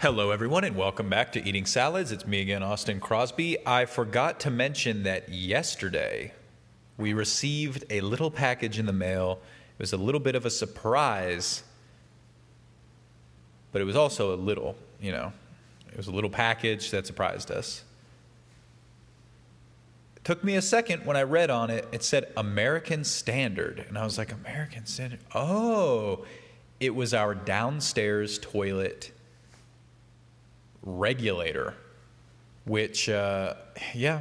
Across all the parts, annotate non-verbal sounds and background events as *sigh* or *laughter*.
Hello, everyone, and welcome back to Eating Salads. It's me again, Austin Crosby. I forgot to mention that yesterday we received a little package in the mail. It was a little bit of a surprise, but it was also a little, you know, it was a little package that surprised us. It took me a second when I read on it, it said American Standard. And I was like, American Standard? Oh, it was our downstairs toilet regulator, which, uh, yeah,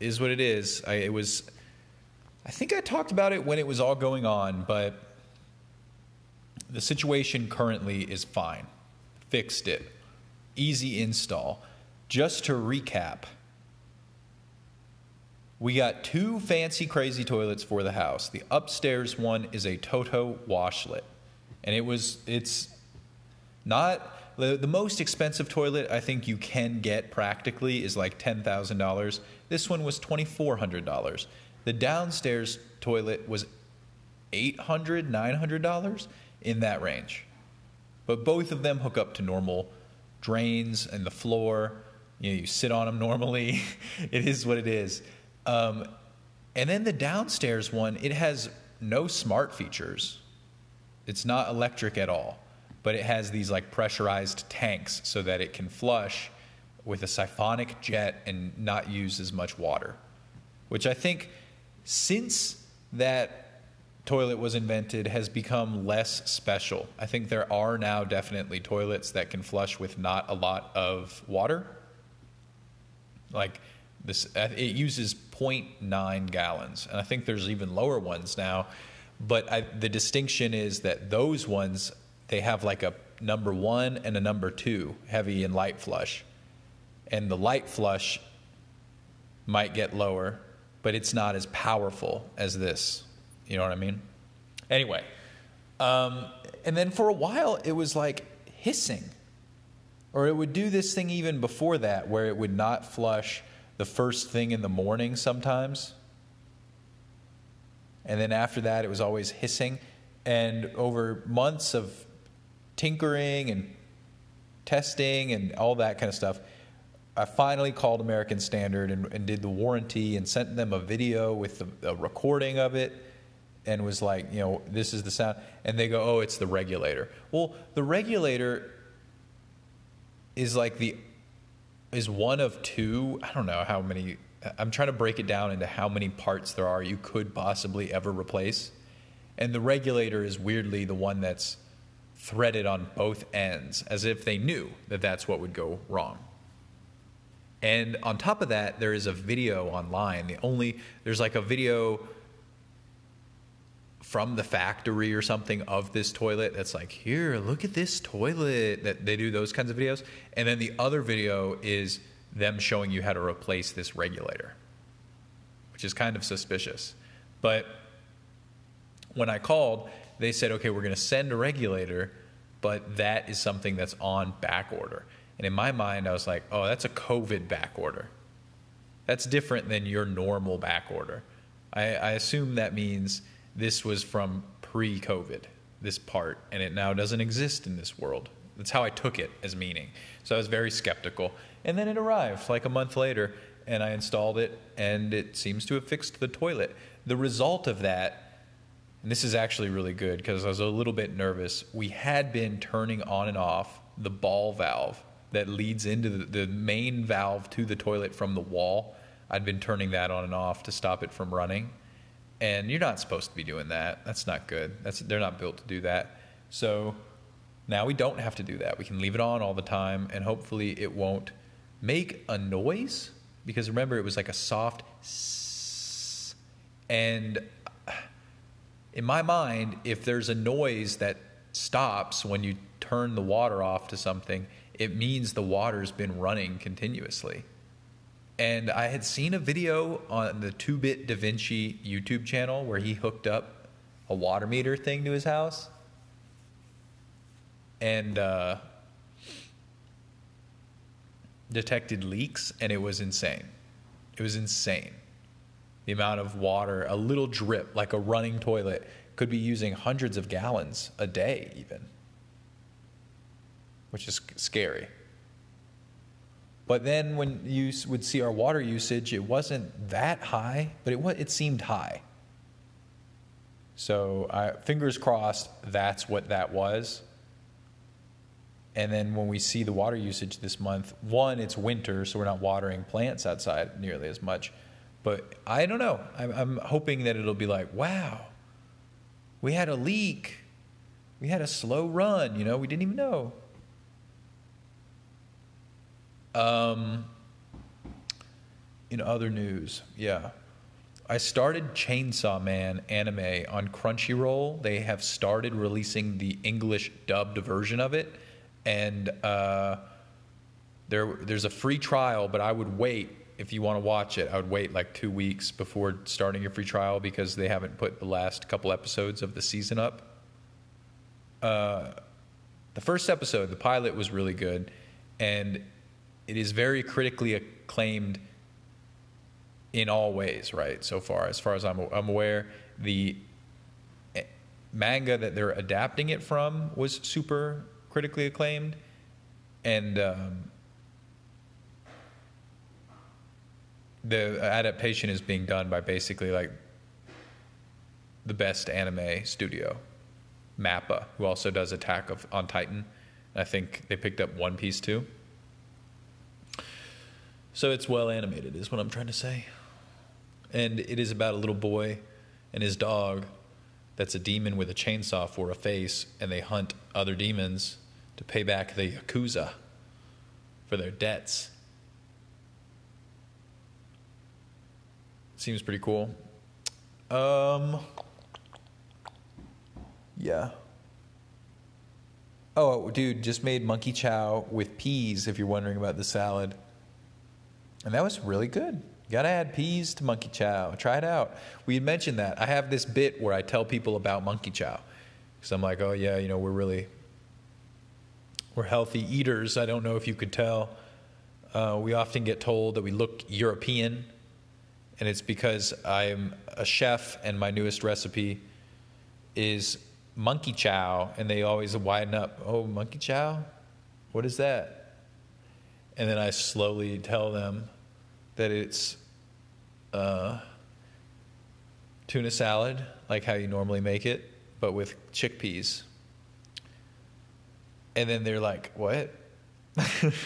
is what it is. I, it was, I think I talked about it when it was all going on, but the situation currently is fine. Fixed it. Easy install. Just to recap, we got two fancy, crazy toilets for the house. The upstairs one is a Toto washlet, and it was it's not the, the most expensive toilet I think you can get practically is like $10,000. This one was $2,400. The downstairs toilet was $800, $900 in that range. But both of them hook up to normal drains and the floor. You know, you sit on them normally. *laughs* it is what it is. Um, and then the downstairs one, it has no smart features. It's not electric at all but it has these like pressurized tanks so that it can flush with a siphonic jet and not use as much water. Which I think since that toilet was invented has become less special. I think there are now definitely toilets that can flush with not a lot of water. Like this uh, it uses 0.9 gallons and I think there's even lower ones now, but I, the distinction is that those ones they have like a number one and a number two, heavy and light flush. And the light flush might get lower, but it's not as powerful as this. You know what I mean? Anyway, um, and then for a while it was like hissing. Or it would do this thing even before that, where it would not flush the first thing in the morning sometimes. And then after that, it was always hissing. And over months of tinkering and testing and all that kind of stuff. I finally called American Standard and, and did the warranty and sent them a video with the, a recording of it and was like, you know, this is the sound. And they go, oh, it's the regulator. Well, the regulator is like the is one of two. I don't know how many. I'm trying to break it down into how many parts there are you could possibly ever replace. And the regulator is weirdly the one that's threaded on both ends as if they knew that that's what would go wrong. And on top of that, there is a video online. The only there's like a video from the factory or something of this toilet that's like, here, look at this toilet. That they do those kinds of videos. And then the other video is them showing you how to replace this regulator, which is kind of suspicious. But when I called, they said, okay, we're going to send a regulator, but that is something that's on back order. And in my mind, I was like, oh, that's a COVID back order. That's different than your normal back order. I, I assume that means this was from pre COVID, this part, and it now doesn't exist in this world. That's how I took it as meaning. So I was very skeptical. And then it arrived like a month later, and I installed it, and it seems to have fixed the toilet. The result of that and this is actually really good because I was a little bit nervous. We had been turning on and off the ball valve that leads into the, the, main valve to the toilet from the wall. I'd been turning that on and off to stop it from running. And you're not supposed to be doing that. That's not good. That's they're not built to do that. So now we don't have to do that. We can leave it on all the time and hopefully it won't make a noise because remember it was like a soft and in my mind, if there's a noise that stops when you turn the water off to something, it means the water's been running continuously. And I had seen a video on the 2 Bit Da Vinci YouTube channel where he hooked up a water meter thing to his house. And uh, detected leaks, and it was insane. It was insane the amount of water, a little drip, like a running toilet, could be using hundreds of gallons a day, even, which is scary. But then when you would see our water usage, it wasn't that high, but it, it seemed high. So fingers crossed, that's what that was. And then when we see the water usage this month, one, it's winter, so we're not watering plants outside nearly as much. But I don't know. I'm, I'm hoping that it'll be like, wow, we had a leak. We had a slow run, you know, we didn't even know. Um, in other news, yeah. I started Chainsaw Man anime on Crunchyroll. They have started releasing the English dubbed version of it, and uh, there there's a free trial. But I would wait if you want to watch it. I would wait like two weeks before starting your free trial because they haven't put the last couple episodes of the season up. Uh, the first episode, the pilot, was really good, and it is very critically acclaimed in all ways, right? So far, as far as I'm, I'm aware, the eh, manga that they're adapting it from was super critically acclaimed, and um, the adaptation is being done by basically like the best anime studio, Mappa, who also does Attack of on Titan. I think they picked up One Piece too. So it's well animated, is what I'm trying to say. And it is about a little boy and his dog that's a demon with a chainsaw for a face, and they hunt other demons to pay back the Yakuza for their debts. Seems pretty cool. Um, yeah. Oh, dude, just made monkey chow with peas if you're wondering about the salad. And that was really good. Gotta add peas to monkey chow. Try it out. We had mentioned that. I have this bit where I tell people about monkey chow. Because I'm like, oh, yeah, you know, we're really, we're healthy eaters. I don't know if you could tell. Uh, we often get told that we look European. And it's because I'm a chef and my newest recipe is monkey chow. And they always widen up. Oh, monkey chow? What is that? And then I slowly tell them that it's uh, tuna salad, like how you normally make it, but with chickpeas. And then they're like, what? *laughs* and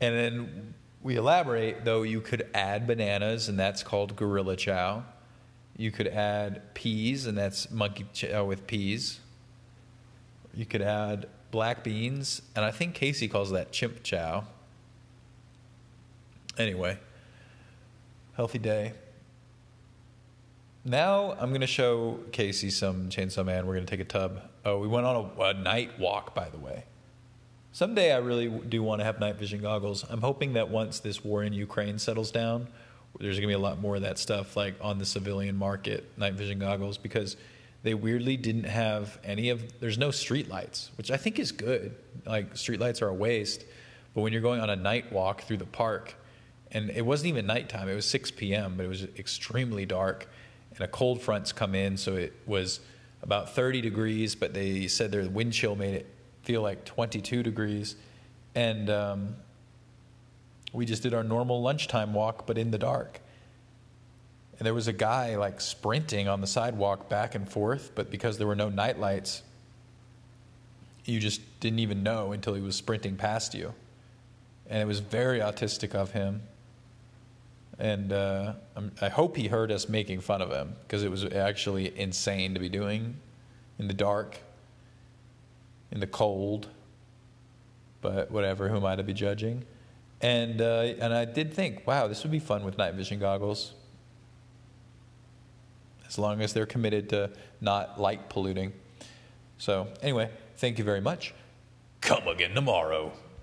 then we elaborate, though you could add bananas, and that's called gorilla chow. You could add peas, and that's monkey chow with peas. You could add black beans, and I think Casey calls that chimp chow. Anyway, healthy day. Now I'm going to show Casey some Chainsaw Man. We're going to take a tub. Oh, we went on a, a night walk, by the way. Someday I really do want to have night vision goggles. I'm hoping that once this war in Ukraine settles down, there's going to be a lot more of that stuff like on the civilian market, night vision goggles, because they weirdly didn't have any of there's no street lights, which I think is good. Like street lights are a waste, but when you're going on a night walk through the park, and it wasn't even nighttime, it was 6 p.m., but it was extremely dark, and a cold front's come in, so it was about 30 degrees, but they said their wind chill made it feel like 22 degrees, and um, we just did our normal lunchtime walk, but in the dark. And there was a guy like sprinting on the sidewalk back and forth, but because there were no night lights, you just didn't even know until he was sprinting past you. And it was very autistic of him. And uh, i hope he heard us making fun of him because it was actually insane to be doing in the dark, in the cold. But whatever, who am I to be judging? And, uh, and I did think, wow, this would be fun with night vision goggles as long as they're committed to not light polluting. So, anyway, thank you very much. Come again tomorrow.